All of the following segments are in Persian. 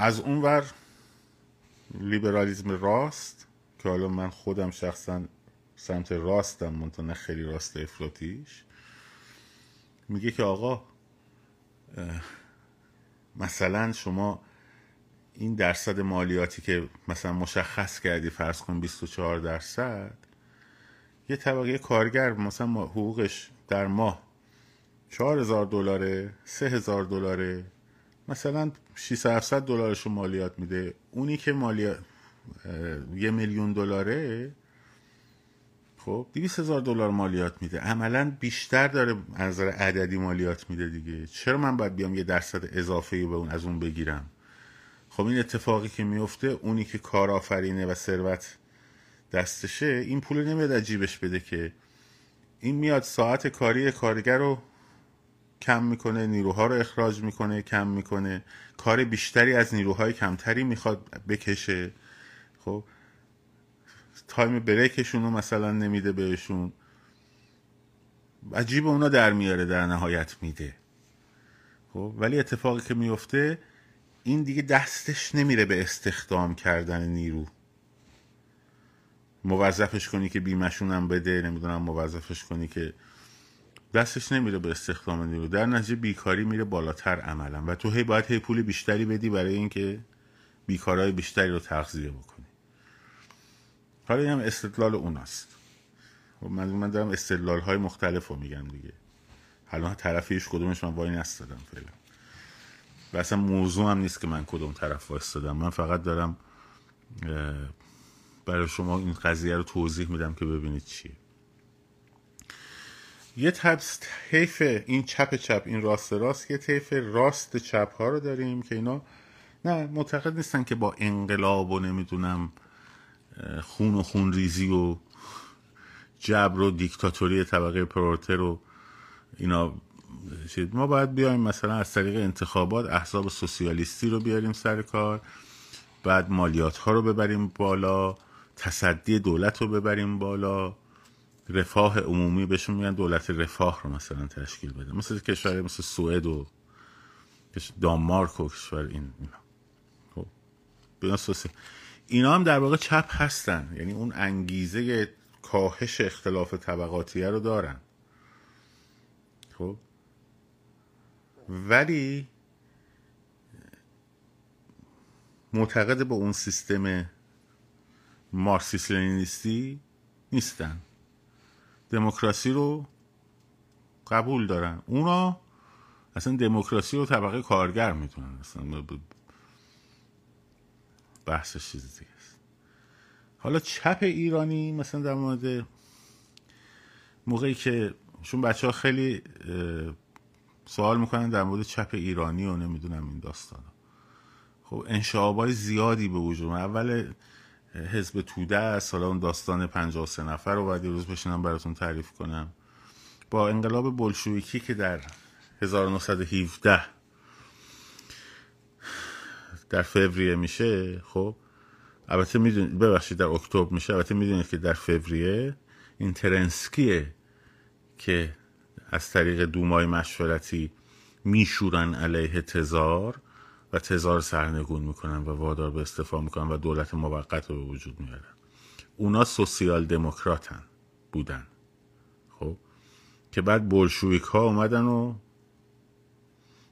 از اون ور لیبرالیزم راست که حالا من خودم شخصا سمت راستم منتها خیلی راست افراطیش میگه که آقا مثلا شما این درصد مالیاتی که مثلا مشخص کردی فرض کن 24 درصد یه طبقه کارگر مثلا حقوقش در ماه 4000 دلاره 3000 دلاره مثلا 600 دلارش رو مالیات میده. اونی که مالیات یه میلیون دلاره خب 200 هزار دلار مالیات میده. عملا بیشتر داره از نظر عددی مالیات میده دیگه. چرا من باید بیام یه درصد اضافه به اون از اون بگیرم؟ خب این اتفاقی که میفته اونی که کارآفرینه و ثروت دستشه این پول نمیاد از جیبش بده که این میاد ساعت کاری کارگر رو کم می‌کنه نیروها رو اخراج می‌کنه کم می‌کنه. کار بیشتری از نیروهای کمتری می‌خواد بکشه. خب تایم بریکشون رو مثلا نمیده بهشون. عجیب اونا در میاره در نهایت میده. خب ولی اتفاقی که میفته این دیگه دستش نمیره به استخدام کردن نیرو. موظفش کنی که بیمشون هم بده نمی‌دونم موظفش کنی که دستش نمیره به استخدام نیرو. در نتیجه بیکاری میره بالاتر عملا. و تو هی باید هی پول بیشتری بدی برای اینکه بیکارای بیشتری رو تغذیه بکنی. حالا این هم استدلال اوناست. و خب من من دارم استدلال های مختلف رو میگم دیگه. حالا طرفیش کدومش من وای نستدم فعلا. و اصلا موضوع هم نیست که من کدوم طرف وایستادم. من فقط دارم برای شما این قضیه رو توضیح میدم که ببینید چیه. یه تبس حیف این چپ چپ این راست راست یه طیف راست چپ ها رو داریم که اینا نه معتقد نیستن که با انقلاب و نمی‌دونم خون و خون ریزی و جبر و دیکتاتوری طبقه پرورتر و اینا ما باید بیایم مثلا از طریق انتخابات احزاب سوسیالیستی رو بیاریم سر کار بعد مالیات ها رو ببریم بالا تصدی دولت رو ببریم بالا. رفاه عمومی بهشون میگن دولت رفاه رو مثلا تشکیل بده. مثل کشور مثل سوئد و دانمارک و کشور این اینا. خب اینا هم در واقع چپ هستن. یعنی اون انگیزه کاهش اختلاف طبقاتیه رو دارن. خب؟ ولی معتقد به اون سیستم مارکسیس لنینیستی نیستن. دموکراسی رو قبول دارن. اونا اصلا دموکراسی رو طبقه کارگر می‌تونن. اصلا بحثش چیز دیگه است. حالا چپ ایرانی مثلا در مورد موقعی که چون بچه ها خیلی سوال می‌کنن در مورد چپ ایرانی و نمی‌دونم این داستان خب انشعاب زیادی به وجود اول حزب توده است. حالا اون داستان 53 نفر رو باید روز بشینم براتون تعریف کنم. با انقلاب بلشویکی که در 1917 در فوریه میشه خب البته می‌دونید ببخشید در اکتبر میشه. البته می‌دونید که در فوریه این ترنسکیه که از طریق دومای مشورتی میشورن علیه تزار و تزار سرنگون می‌کنن و وادار به استفا می‌کنن و دولت موقت رو به وجود میارن. اونا سوسیال دموکراتن بودن. خب؟ که بعد بلشویک ها اومدن و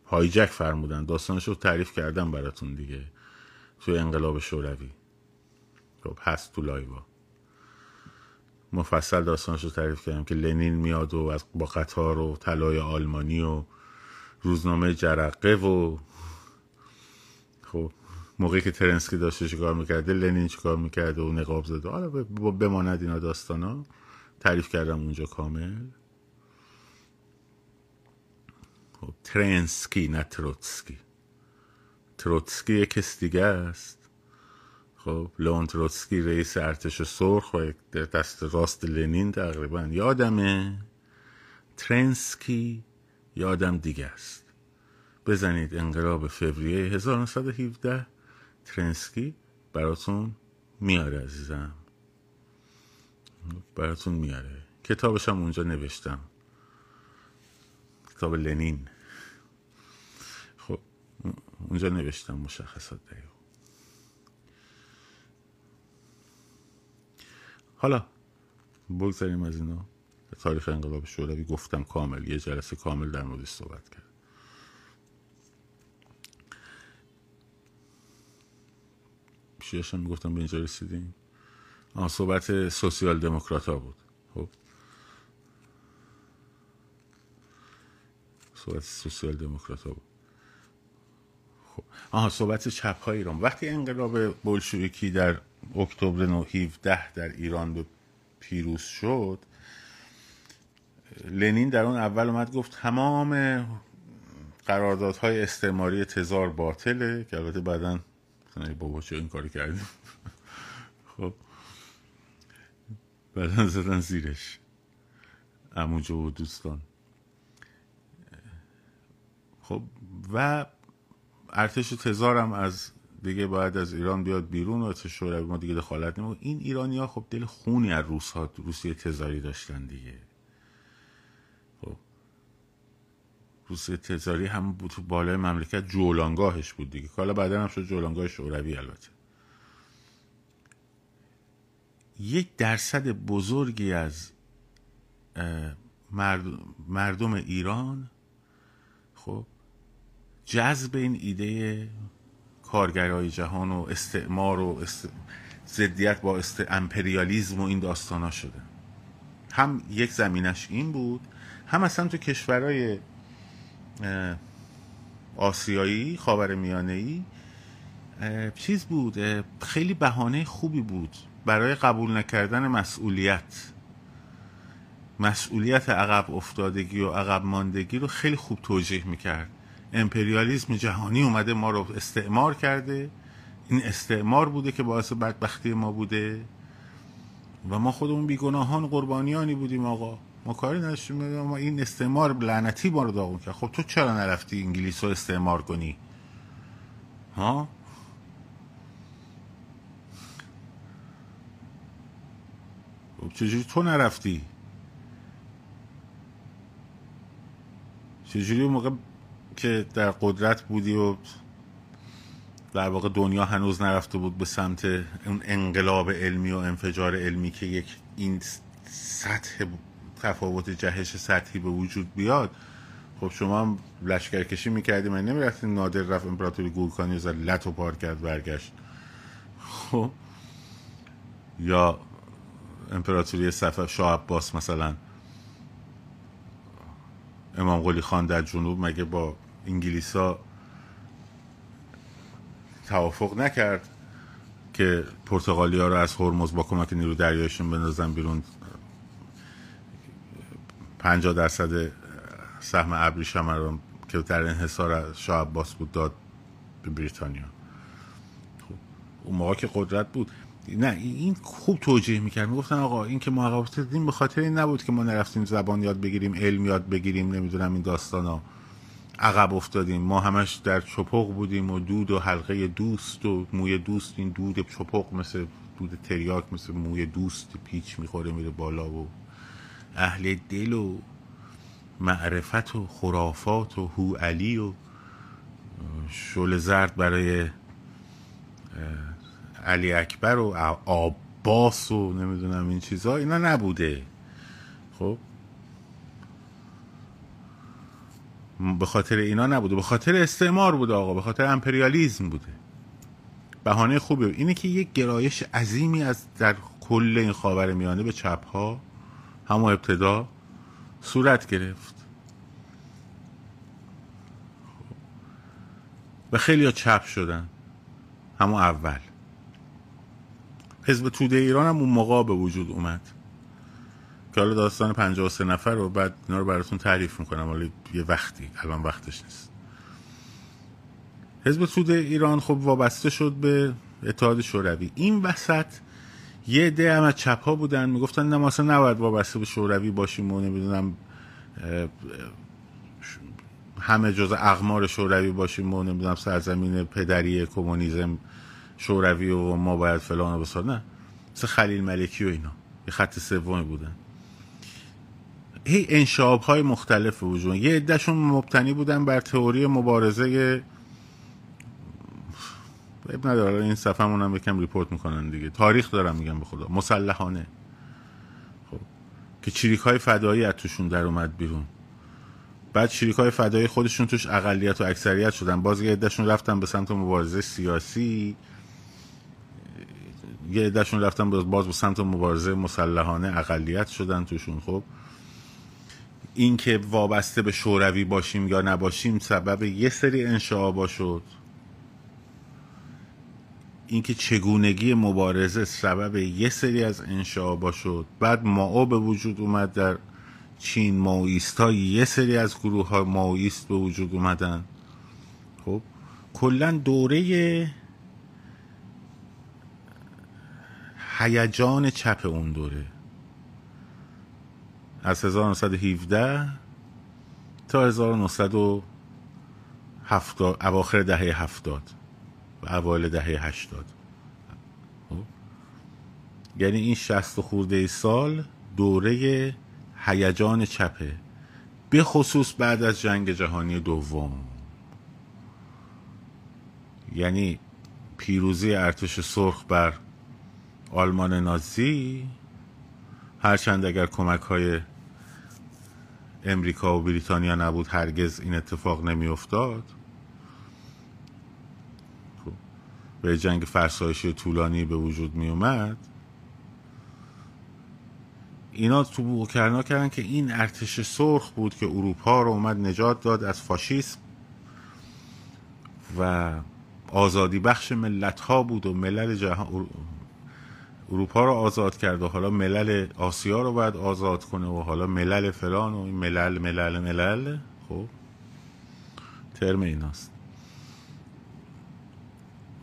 هایجک فرمودن. داستانش رو تعریف کردم براتون دیگه توی انقلاب شوروی. خب هست تو لایوا. مفصل داستانش رو تعریف کردم که لنین میاد و از با قطار و طلای آلمانی و روزنامه جرقه و خب موقعی که کرنسکی داشته چیکار می‌کرده لنین چیکار می‌کرده و نقاب زده. حالا بماند اینا داستانا. تعریف کردم اونجا کامل. خب کرنسکی نه تروتسکی. تروتسکی یک کس دیگه است. خب لون تروتسکی رئیس ارتش سرخ و دست راست لنین تقریبا. یادمه کرنسکی یادم دیگه است. بزنید انقلاب فوریه 1917 کرنسکی براتون میاره عزیزم. براتون میاره. کتابشم اونجا نوشتم. کتاب لنین. خب اونجا نوشتم مشخصات دقیق حالا بگذاریم از اینا. تاریخ انقلاب شوروی گفتم کامل. یه جلسه کامل در موردش صحبت کرد چی داشتم می‌گفتم به اینجا رسیدیم. آه صحبت سوسیال دموکرات ها بود. خب. صحبت سوسیال دموکرات ها بود. خب. آها صحبت چپ های ایران. وقتی انقلاب بلشویکی در اکتبر 17 در ایران به پیروز شد لنین در اون اول اومد گفت تمام قراردادهای استعماری تزار باطله که البته بعدا بابا چه این کاری کردیم خب. بعدا زدن زیرش. اموجو و دوستان. خب و ارتش تزارم از دیگه باید از ایران بیاد بیرون و شوروی ما دیگه دخالت نمو این ایرانی ها خب دل خونی از روس ها روسیه تزاری داشتن دیگه خب روسیه تزاری هم بود تو بالای مملکت جولانگاهش بود دیگه. حالا بعدا هم شد جولانگاه شوروی البته. یک درصد بزرگی از مردم ایران خب جذب این ایده کارگرای جهان و استعمار و است... زدیت با است... امپریالیزم و این داستان ها شده. هم یک زمینش این بود هم اصلا تو کشورهای آسیایی خاور میانه ای چیز بود خیلی بهانه خوبی بود برای قبول نکردن مسئولیت. مسئولیت عقب افتادگی و عقب ماندگی رو خیلی خوب توجیه می‌کرد. امپریالیزم جهانی اومده ما رو استعمار کرده. این استعمار بوده که باعث بدبختی ما بوده. و ما خودمون بیگناهان قربانیانی بودیم آقا. ما کاری نداشتیم ما این استعمار لعنتی ما رو داغون کرد. خب تو چرا نرفتی انگلیس رو استعمار کنی؟ ها؟ خب چجوری تو نرفتی؟ چجوری موقع که در قدرت بودی و در واقع دنیا هنوز نرفته بود به سمت اون انقلاب علمی و انفجار علمی که یک این سطح تفاوت جهش سطحی به وجود بیاد خب شما هم لشکرکشی می‌کردی من نمی‌رفتین نادر رفت امپراتوری گورکانی لط و پار کرد برگشت. خب یا امپراتوری صفحه شاه عباس مثلا. امام قلی خان در جنوب مگه با انگلیسا توافق نکرد که پرتغالی ها رو از هرمز با کمک نیرو دریایشون بندازن بیرون؟ 50 درصد سهم ابریشم رو که در انحصار شاه عباس بود داد به بریتانیا. خب اون موقع که قدرت بود. نه این خوب توجیه می‌کرد. می‌گفتن آقا این که ما عقب به خاطر این نبود که ما نرفتیم زبان یاد بگیریم علم یاد بگیریم نمی‌دونم این داستان ها عقب افتادیم. ما همش در چپق بودیم و دود و حلقه دوست و موی دوست. این دود چپق مثل دود تریاک مثل موی دوست پیچ می‌خوره میره بالا و اهل دل و معرفت و خرافات و هو علی و شل زرد برای علی اکبر و آباس و نمی‌دونم این چیزها اینا نبوده. خب؟ به خاطر اینا نبوده. به خاطر استعمار بوده آقا. به خاطر امپریالیزم بوده. بهانه خوبه. اینه که یک گرایش عظیمی از در کل این خاور میانه به چپ ها همون ابتدا صورت گرفت. و خیلی ها چپ شدن. همون اول. حزب توده ایران هم اون موقع به وجود اومد. که حالا داستان 53 نفر رو بعد اینا رو براتون تعریف می‌کنم. حالا یه وقتی. الان وقتش نیست. حزب توده ایران خب وابسته شد به اتحاد شوروی. این وسط یه ده هم از چپ ها بودن می‌گفتن نه اصلا نباید وابسته به شوروی باشیم و نمی‌دونم همه جز اقمار شوروی باشیم و نمی‌دونم سرزمین پدری کمونیسم شوروی و ما باید فلان و بسار. نه. مثل خلیل ملکی و اینا. یه خط سومی بودن. هی انشاب های مختلف وجود یه عدهشون مبتنی بودن بر تئوری مبارزه اب نداره. این صفحه هم یکم ریپورت می‌کنن دیگه. تاریخ دارم میگم به خدا. مسلحانه. خب. که چریک های فدایی از توشون در اومد بیرون. بعد چریک های فدایی خودشون توش اقلیت و اکثریت شدن. باز یه عدهشون رفتن به سمت مبارزه سیاسی. یه عدهشون رفتن باز به سمت مبارزه مسلحانه اقلیت شدن توشون. خب. این که وابسته به شوروی باشیم یا نباشیم سبب یه سری انشعابا شد. اینکه چگونگی مبارزه سبب یه سری از انشعابا شد. بعد ماو به وجود اومد در چین ماویست ها یه سری از گروه ها ماویست به وجود اومدن. خب کلا دوره هیجان چپ اون دوره. از 1917 تا 1970 اواخر دهه 70 و اوایل دهه 80 خب؟ یعنی این 60 خورده سال دوره هیجان چپه. به خصوص بعد از جنگ جهانی دوم. یعنی پیروزی ارتش سرخ بر آلمان نازی. هرچند اگر کمک های امریکا و بریتانیا نبود هرگز این اتفاق نمی افتاد خب، به جنگ فرسایشی طولانی به وجود می اومد. اینا تو بوکرنا کردن که این ارتش سرخ بود که اروپا رو اومد نجات داد از فاشیسم و آزادی بخش ملت ها بود و ملل جهان اروپا رو آزاد کرد و حالا ملل آسیا رو باید آزاد کنه و حالا ملل فلان و ملل ملل ملل. خب ترم ایناست.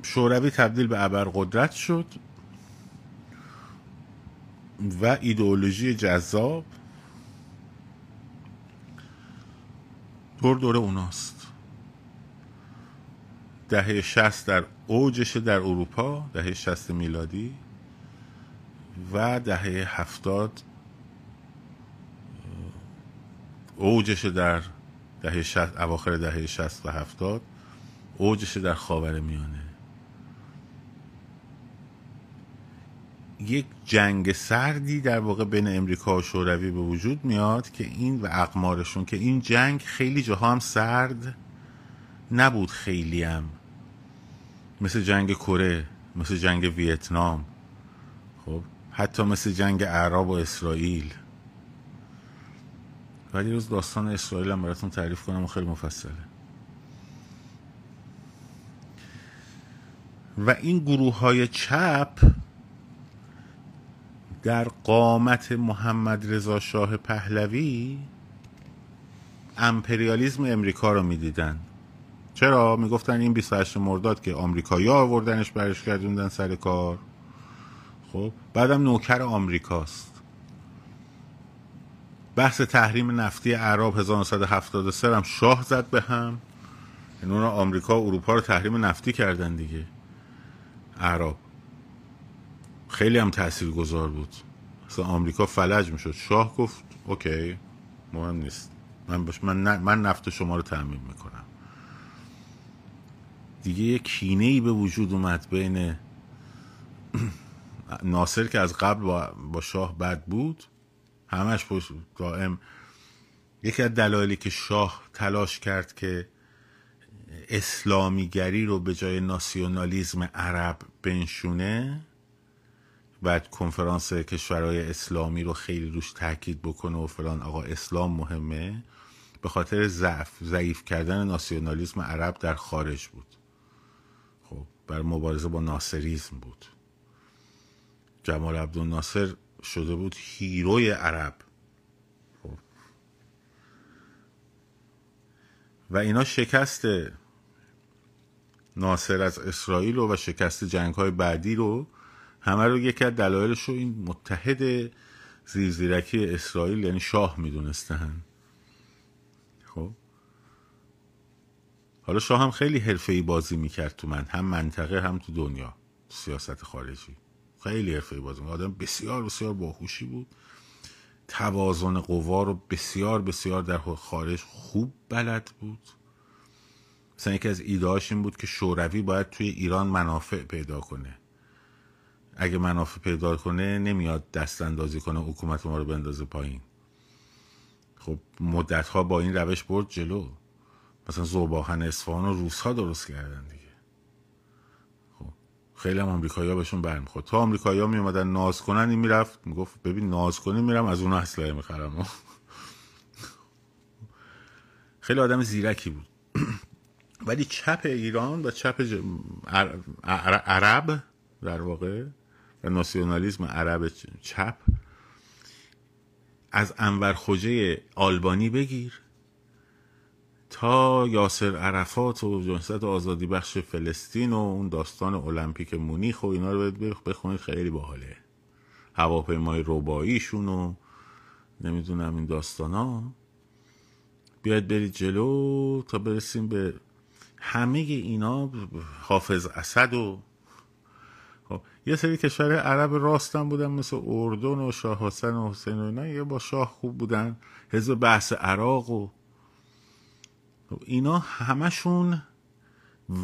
شوروی تبدیل به ابرقدرت شد و ایدئولوژی جذاب دور دور اوناست. دهه شست در اوجش در اروپا دهه شست میلادی و دهه هفتاد اوجش در دهه شست اواخر دهه شست و هفتاد اوجش در خاور میانه یک جنگ سردی در واقع بین امریکا و شوروی به وجود میاد که این و اقمارشون که این جنگ خیلی جاها هم سرد نبود خیلی هم. مثل جنگ کره مثل جنگ ویتنام. خب حتی مثل جنگ عرب و اسرائیل. ولی روز داستان اسرائیل هم براتون تعریف کنم و خیلی مفصله. و این گروه های چپ در قامت محمد رضا شاه پهلوی امپریالیزم امریکا رو می‌دیدن. چرا؟ می‌گفتن این 28 مرداد که آمریکایی آوردنش برش گردوندن سر کار. خب بعدم نوکر آمریکاست. بحث تحریم نفتی عرب 1973 هم شاه زد به هم. این یعنی اون آمریکا و اروپا رو تحریم نفتی کردن دیگه. عرب. خیلی هم تأثیر گذار بود. مثلا آمریکا فلج می‌شد. شاه گفت اوکی مهم نیست. من, بش من, من نفت شما رو تعمین می‌کنم. دیگه یه کینه ای به وجود اومد بین ناصر که از قبل با, با شاه بد بود همش دائم. یکی از دلایلی که شاه تلاش کرد که اسلامیگری رو به جای ناسیونالیزم عرب بنشونه بعد کنفرانس کشورهای اسلامی رو خیلی روش تاکید بکنه و فلان. آقا اسلام مهمه. به خاطر ضعف ضعیف کردن ناسیونالیسم عرب در خارج بود. خب بر مبارزه با ناصریزم بود. جمال عبدالناصر شده بود هیروی عرب. خب. و اینا شکست ناصر از اسرائیل و, و شکست جنگ های بعدی رو همه رو یکی از دلایلش رو این متحد زیرزیرکی اسرائیل یعنی شاه می‌دونستن. خب؟ حالا شاه هم خیلی حرفه‌ای بازی می‌کرد تو من هم منطقه هم تو دنیا سیاست خارجی. خیلی حرفه‌ای بازی می‌کرد. آدم بسیار بسیار باهوشی بود. توازن قوا رو بسیار بسیار در خارج خوب بلد بود. مثلا یکی از ایدهاش این بود که شوروی باید توی ایران منافع پیدا کنه. اگه منافع پیدا کنه نمیاد دست اندازی کنه حکومت ما رو بندازه پایین. خب مدت ها با این روش برد جلو. مثلا زوباهن اصفهان و روس ها درست کردن دیگه. خب خیلی هم امریکایی ها بهشون برمیخورد. تا امریکایی ها میومدن ناز کنن این می‌رفت می‌گفت ببین ناز کنی میرم از اون اسلحه می‌خرم. خیلی آدم زیرکی بود. ولی چپ ایران و چپ عرب در واقع و ناسیونالیزم عرب چپ از انور خوجه آلبانی بگیر تا یاسر عرفات و جنسیت آزادی بخش فلسطین و اون داستان المپیک مونیخ و اینا رو بخونید خیلی باحاله. هواپیمای رباییشون و نمی‌دونم این داستان ها بیاید برید جلو تا برسیم به همه اینا حافظ اسد و یه سری کشور عرب راستن بودن مثل اردن و شاه حسن و حسین و اینا یه با شاه خوب بودن حزب بحث عراق و اینا همشون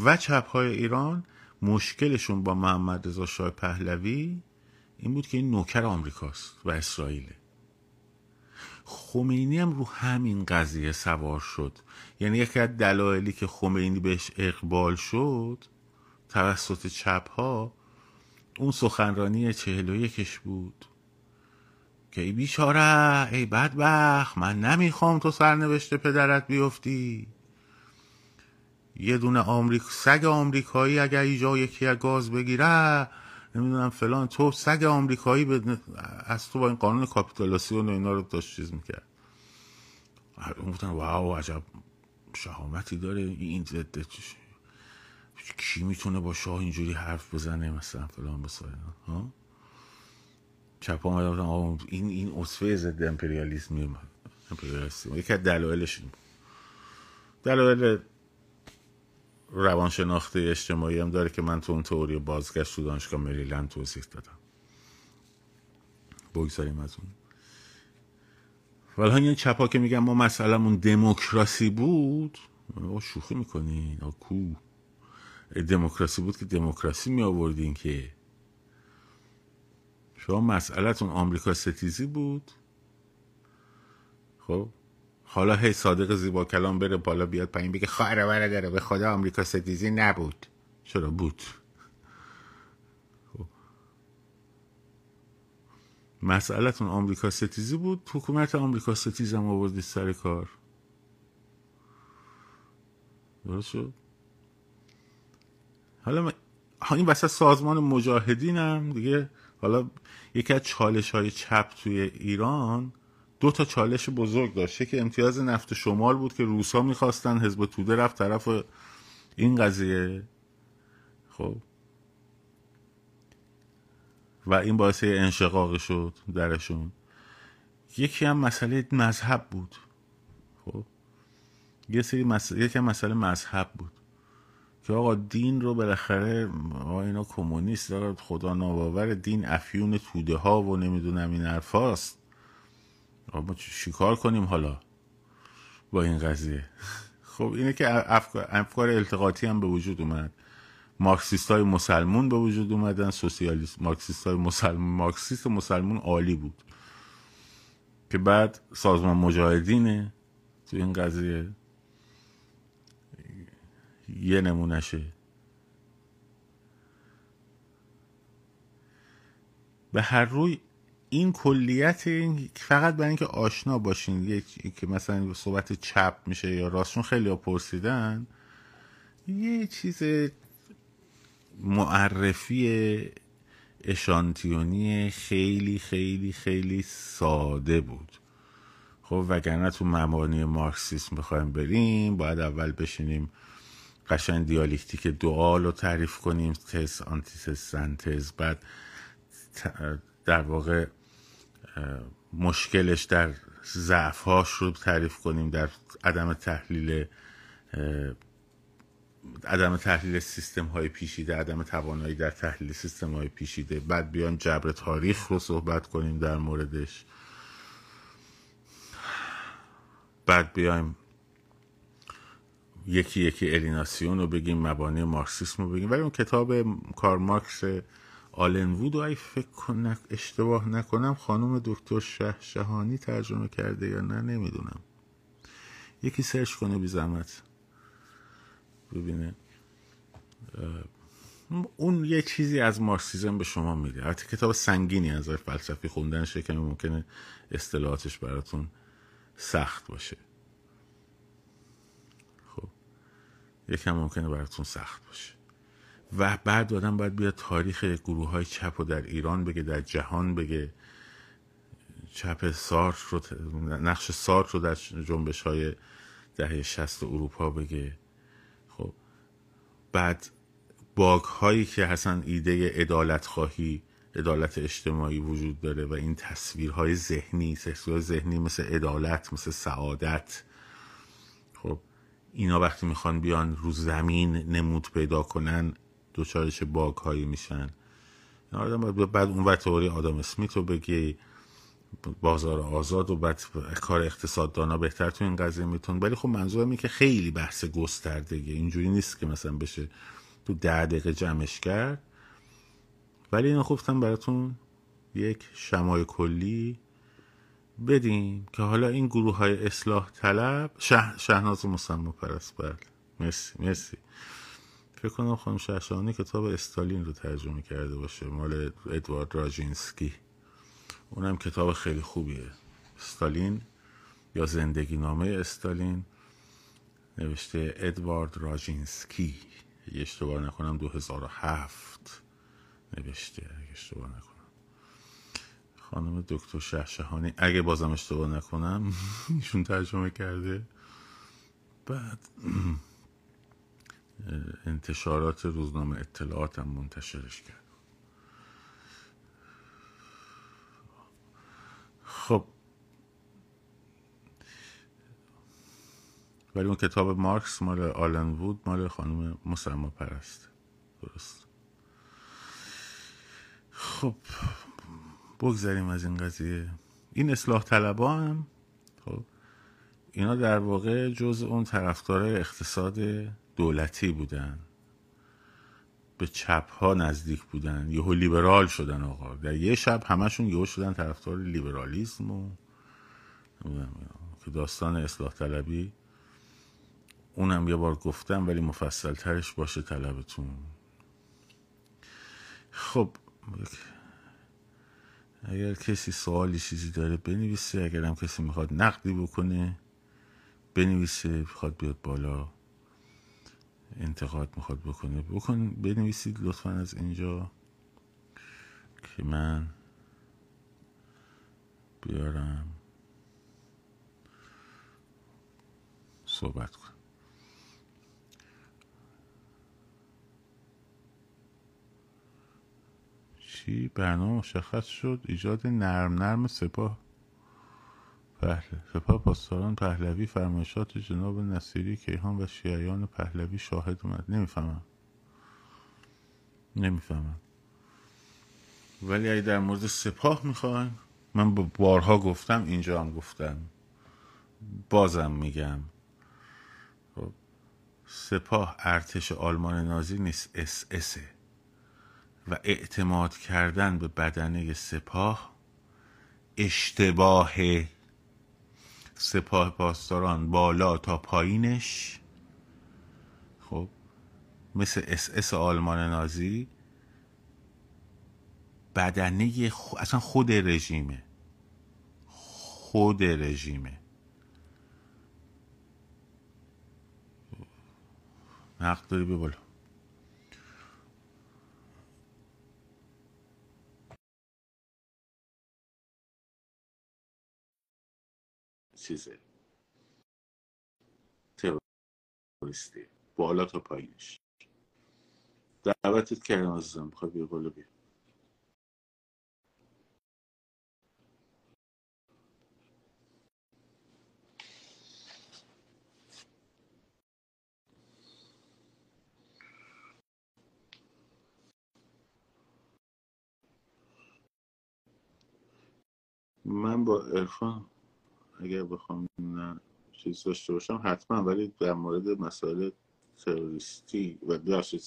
و چپ های ایران مشکلشون با محمد رضا شاه پهلوی این بود که این نوکر آمریکاست و اسرائیله. خمینی هم رو همین قضیه سوار شد. یعنی یکی از دلایلی که خمینی بهش اقبال شد توسط چپ ها اون سخنرانی چهل و یکش بود که ای بیچاره ای بدبخ من نمی‌خوام تو سرنوشت پدرت بیفتی. یه دونه آمریک سگ آمریکایی اگر ایجا یکی از گاز بگیره نمی‌دونم فلان تو سگ آمریکایی به از تو با این قانون کاپیتولاسیون و اینا رو داشت چیز می‌کرد. گفتن واو عجب شهامتی داره این ضد کی می‌تونه با شاه اینجوری حرف بزنه مثلا فلان بسایه ها؟ چپ آمده این این اصفه ضد امپریالیسم امپریالیسم. یکی از دلایلش این بود. دلایل روانشناخته اجتماعی هم داره که من تو اون تئوری بازگشت تو دانشگاه مریلند توضیح دادم. بگذاریم از اون. ولی این چپا که میگم ما مسئلهمون دموکراسی بود شوخی می‌کنین او کو دموکراسی بود که دموکراسی می آوردین که شما مسئلهتون آمریکا ستیزی بود. خب حالا هی صادق زیبا کلام بره بالا بیاد پایین بگه خواهر داره به خدا آمریکا ستیزی نبود. چرا بود؟ خب. مسئلتون آمریکا ستیزی بود حکومت آمریکا ستیز هم آوردی سر کار. درست شد؟ حالا. این وسط سازمان مجاهدینم دیگه. حالا یکی از چالش های چپ توی ایران دو تا چالش بزرگ داشت. که امتیاز نفت شمال بود که روسا می‌خواستن حزب توده رفت طرف این قضیه. خب. و این باعث انشقاق شد درشون. یکی هم مسئله مذهب بود. خب. یه سری مسئله یکی هم مسئله مذهب بود. که آقا دین رو بالاخره آقا اینا کمونیست دارد خدا ناباور دین افیون توده ها و نمی‌دونم این حرفاست. ما چیکار کنیم حالا با این قضیه؟ خب اینه که افکار, افکار التقاطی هم به وجود اومد. مارکسیست های مسلمون به وجود اومدن. سوسیالیست مارکسیست های مسلمون مارکسیست مسلمون عالی بود. که بعد سازمان مجاهدینه. تو این قضیه. یه نمونشه به هر روی این کلیت فقط برای اینکه آشنا باشین یک که مثلا صحبت چپ میشه یا راستشون خیلی ها پرسیدن یه چیز معرفی اشانتیونی خیلی خیلی خیلی ساده بود. خب وگرنه تو مبانی مارکسیسم بخوایم بریم باید اول بشینیم قشن دیالکتیک دوال رو تعریف کنیم تز آنتیتز سنتز. بعد در واقع مشکلش در ضعفهاش رو تعریف کنیم در عدم تحلیل عدم تحلیل سیستم های پیشیده عدم توانایی در تحلیل سیستم های پیشیده بعد بیان جبر تاریخ رو صحبت کنیم در موردش. بعد بیایم یکی یکی الیناسیون رو بگیم مبانی مارکسیسم رو بگیم. ولی اون کتاب کار مارکس آلن وود رو فکر کنم اشتباه نکنم خانم دکتر شه شهانی ترجمه کرده یا نه نمی‌دونم. یکی سرچ کنه بی زحمت. ببینه. اون یه چیزی از مارکسیزم به شما میده. البته کتاب سنگینی از فلسفی خوندن شکمی ممکنه اصطلاحاتش براتون سخت باشه خب یکم ممکنه براتون سخت باشه. و بعد آدم باید بیاد تاریخ گروه های چپ رو در ایران بگه در جهان بگه. چپ سارت رو نقش سارت رو در جنبش های دهه شست اروپا بگه. خب بعد باگ هایی که حسن ایده ادالت خواهی عدالت اجتماعی وجود داره و این تصویرهای ذهنی تصویر ذهنی مثل عدالت مثل سعادت اینا وقتی می‌خوان بیان رو زمین نمود پیدا کنن دوچارش باگ هایی میشن بعد اون تئوری آدم اسمیت رو بگی بازار آزاد و بعد کار اقتصاددانا بهتر تو این قضیه میتون. ولی خب منظورم اینه که خیلی بحث گسترده اینجوری نیست که مثلا بشه تو ده دقیقه جمعش کرد. ولی اینو گفتم براتون یک شمای کلی بدیم که حالا این گروه های اصلاح طلب شه... شهناز مسمى پرست. بله. مرسی مرسی. فکر کنم خانم شهشانی کتاب استالین رو ترجمه کرده باشه مال ادوارد راجینسکی. اونم کتاب خیلی خوبیه. استالین یا زندگی نامه استالین. نوشته ادوارد راجینسکی. اگه اشتباه نکنم 2007 نوشته اگه اشتباه نکنم. خانم دکتر شهشهانی. اگه بازم اشتباه نکنم ایشون ترجمه کرده. بعد انتشارات روزنامه اطلاعات هم منتشرش کرد. خب. ولی اون کتاب مارکس مال آلن وود مال خانم مسلمان پرست. درست. خب. بگذاریم از این قضیه. این اصلاح طلبا هم خب اینا در واقع جز اون طرفدارای اقتصاد دولتی بودن. به چپ ها نزدیک بودن. یهو لیبرال شدن آقا. در یه شب همشون یهو شدن طرفدار لیبرالیسم و که داستان اصلاح طلبی اونم یه بار گفتم ولی مفصل ترش باشه طلبتون. خب اگر کسی سوالی چیزی داره بنویسه. اگر هم کسی می‌خواد نقدی بکنه بنویسه می‌خواد بیاد بالا انتقاد می‌خواد بکنه. بکن بنویسید لطفا از اینجا که من بیارم صحبت کنم. چی برنامه مشخص شد ایجاد نرم نرم سپاه. پهل... سپاه پاسداران پهلوی فرمایشات جناب نصیری کیهان و شیعیان پهلوی شاهد اومد. نمی‌فهمم. نمی‌فهمم. ولی اگه در مورد سپاه می‌خوایم من با بارها گفتم اینجا هم گفتم. بازم میگم. خب، سپاه ارتش آلمان نازی نیست اس اسه و اعتماد کردن به بدنه سپاه اشتباه سپاه پاسداران بالا تا پایینش. خب مثل اس اس آلمان نازی بدنه اصلا خود رژیمه. خود رژیمه. نقد داری به چیزه. تروریستی. بالا تا پایینش. دعوتت کردم عزیزم. بخوای بیا بالا بیا. من با ارفان اگر بخوام چیز داشته باشم حتما ولی در مورد مسائل تروریستی و بخشید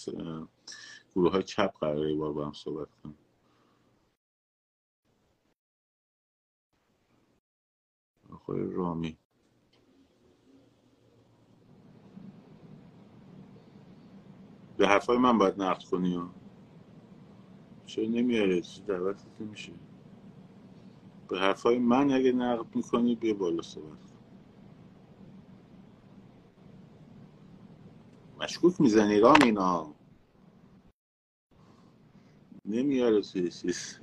گروه های چپ قراره بار با هم صحبت کنیم آقای رامی. به حرفای من باید نقد کنی ها؟ چرا نمیاره دعوتت میشه به حرفای من اگه نقد می‌کنی بیا بالا صحبت مشکوک می‌زنی رامینا نمیاره توی چیز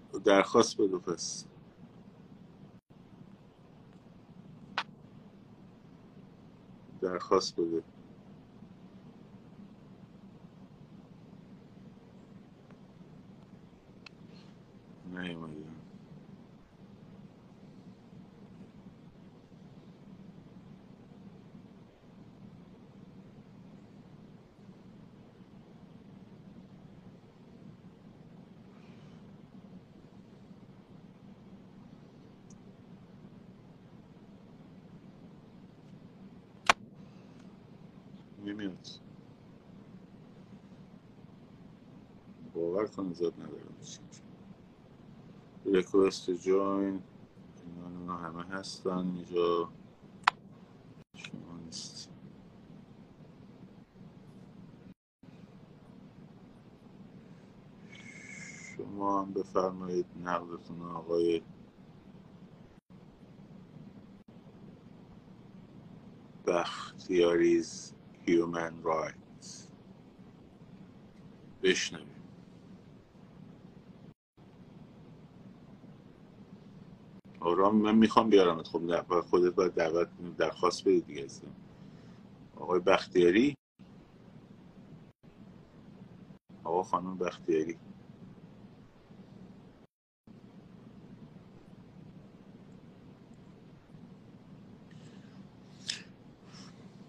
درخواست بده پس. درخواست بده. ё-моё немец. Балакан за одна вернуться. ریکوست جوین. اینا همه هستن. اینجا شما نیست. شما هم بفرمایید نقدتون آقای بختیاریز هیومن رایتس. بشنویم. آرام من می‌خوام بیارم خب خودت باید دعوت درخواست بدید دیگه آقای بختیاری؟ آقا خانم بختیاری.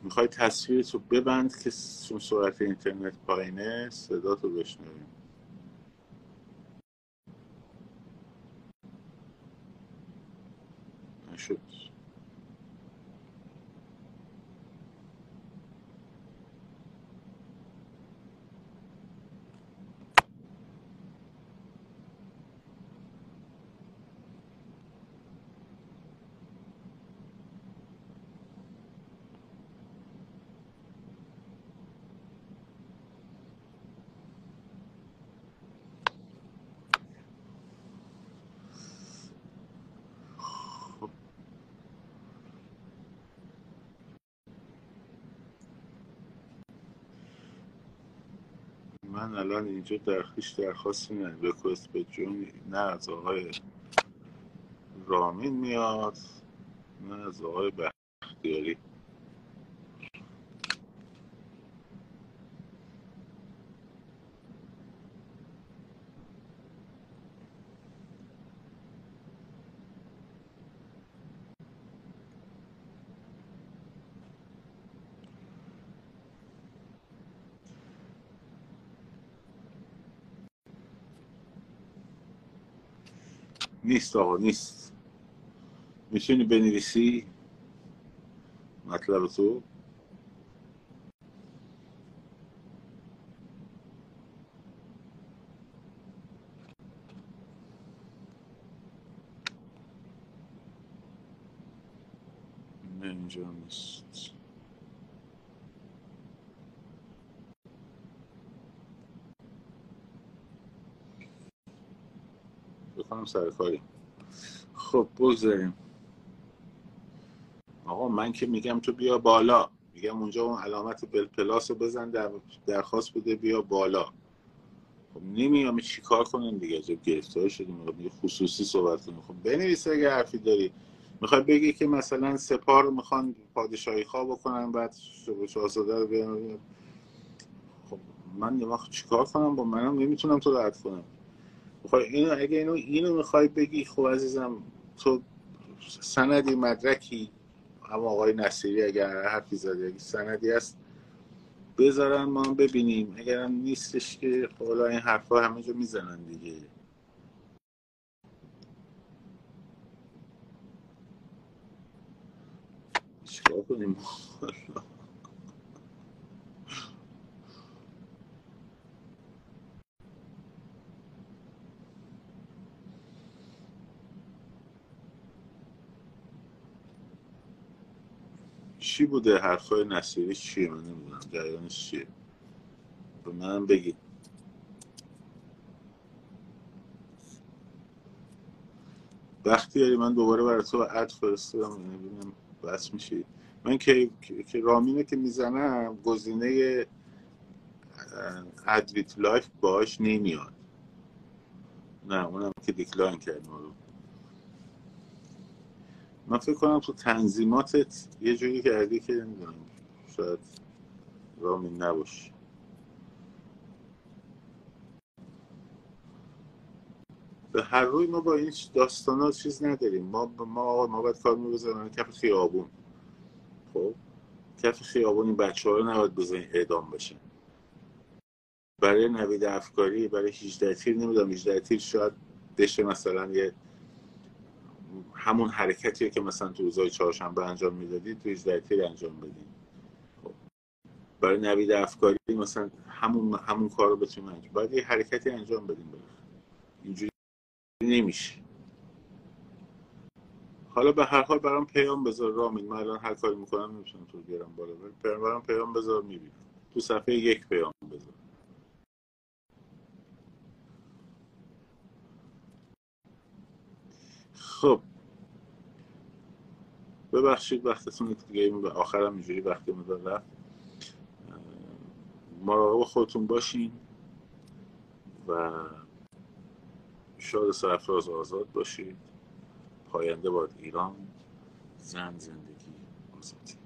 می‌خوای تصویرتو ببند که سرعت اینترنت پایینه صدا تو بشنویم. 事情 من الان اینجا در هیچ درخواستی نه. ریکوست به جون نه از آقای رامین میاد نه از آقای بختیاری. نیست آقا نیست می‌تونی بنویسی مطلب تو نه اینجا نیست بکنم سر کاری. خب بگذاریم. آقا من که میگم تو بیا بالا. میگم اونجا اون علامت بل پلاس رو بزن در درخواست بده بیا بالا. خب نمیام چی کار کنم دیگه. عجب گرفتار شدیم. خصوصی صحبت کنیم. خب بنویس اگه حرفی داری. می‌خوای بگی که مثلا سپاه رو می‌خوان پادشاهی خواه بکنن بعد شاهزاده رو بیان خب من یه وقت چیکار کنم؟ با منم نمی‌تونم تو رد کنم. خب اینو اگه اینو اینو می‌خوای بگی خب عزیزم تو سندی مدرکی. هم آقای نصیری اگر حرفی زده اگه سندی هست بذارن ما هم ببینیم. اگر هم نیستش که خب حالا این حرفا همه جا می‌زنن دیگه. چیکار کنیم؟ چی بوده؟ حرفای نصیری چیه؟ من نمی‌دونم. جریانش چیه؟ به منم بگی. وقتی یاری من دوباره برای تو اد فرستادم یعنی ببینم بس میشی. من که که رامینه که می‌زنم گزینه ادویت لایف باش نمیاد. نه اونم که دیکلاین کرد ما رو من فکر کنم تو تنظیماتت یه جوری کردی که نمی‌دونم شاید رامین نباشه به هر روی ما با این داستان ها چیز نداریم. ما ما ما باید کار بزنیم کف خیابون. خب؟ کف خیابون این بچه ها رو نباید بزنیم اعدام بشن. برای نوید افکاری برای 18 تیر نمی‌دونم 18 تیر شاید دشه مثلا یه همون حرکتیه که مثلا تو روزای چهارشنبه انجام می‌دادید تو 18 تیر انجام بدید خب. برای نوید افکاری مثلا همون همون کار رو بتونیم انجام باید یه حرکتی انجام بدیم اینجوری نمیشه. حالا به هر حال برام پیام بذار. رامین من الان هر کاری می‌کنم نمی‌تونم تو بیارم بالا. برام پیام بذار می‌بینم. تو صفحه یک پیام بذار. خب. ببخشید وقتتون دیگه به آخرم اینجوری وقتی مدار رفت. مراقب خودتون باشین و شاد سرفراز آزاد باشید پاینده باد ایران زن زندگی آزادی.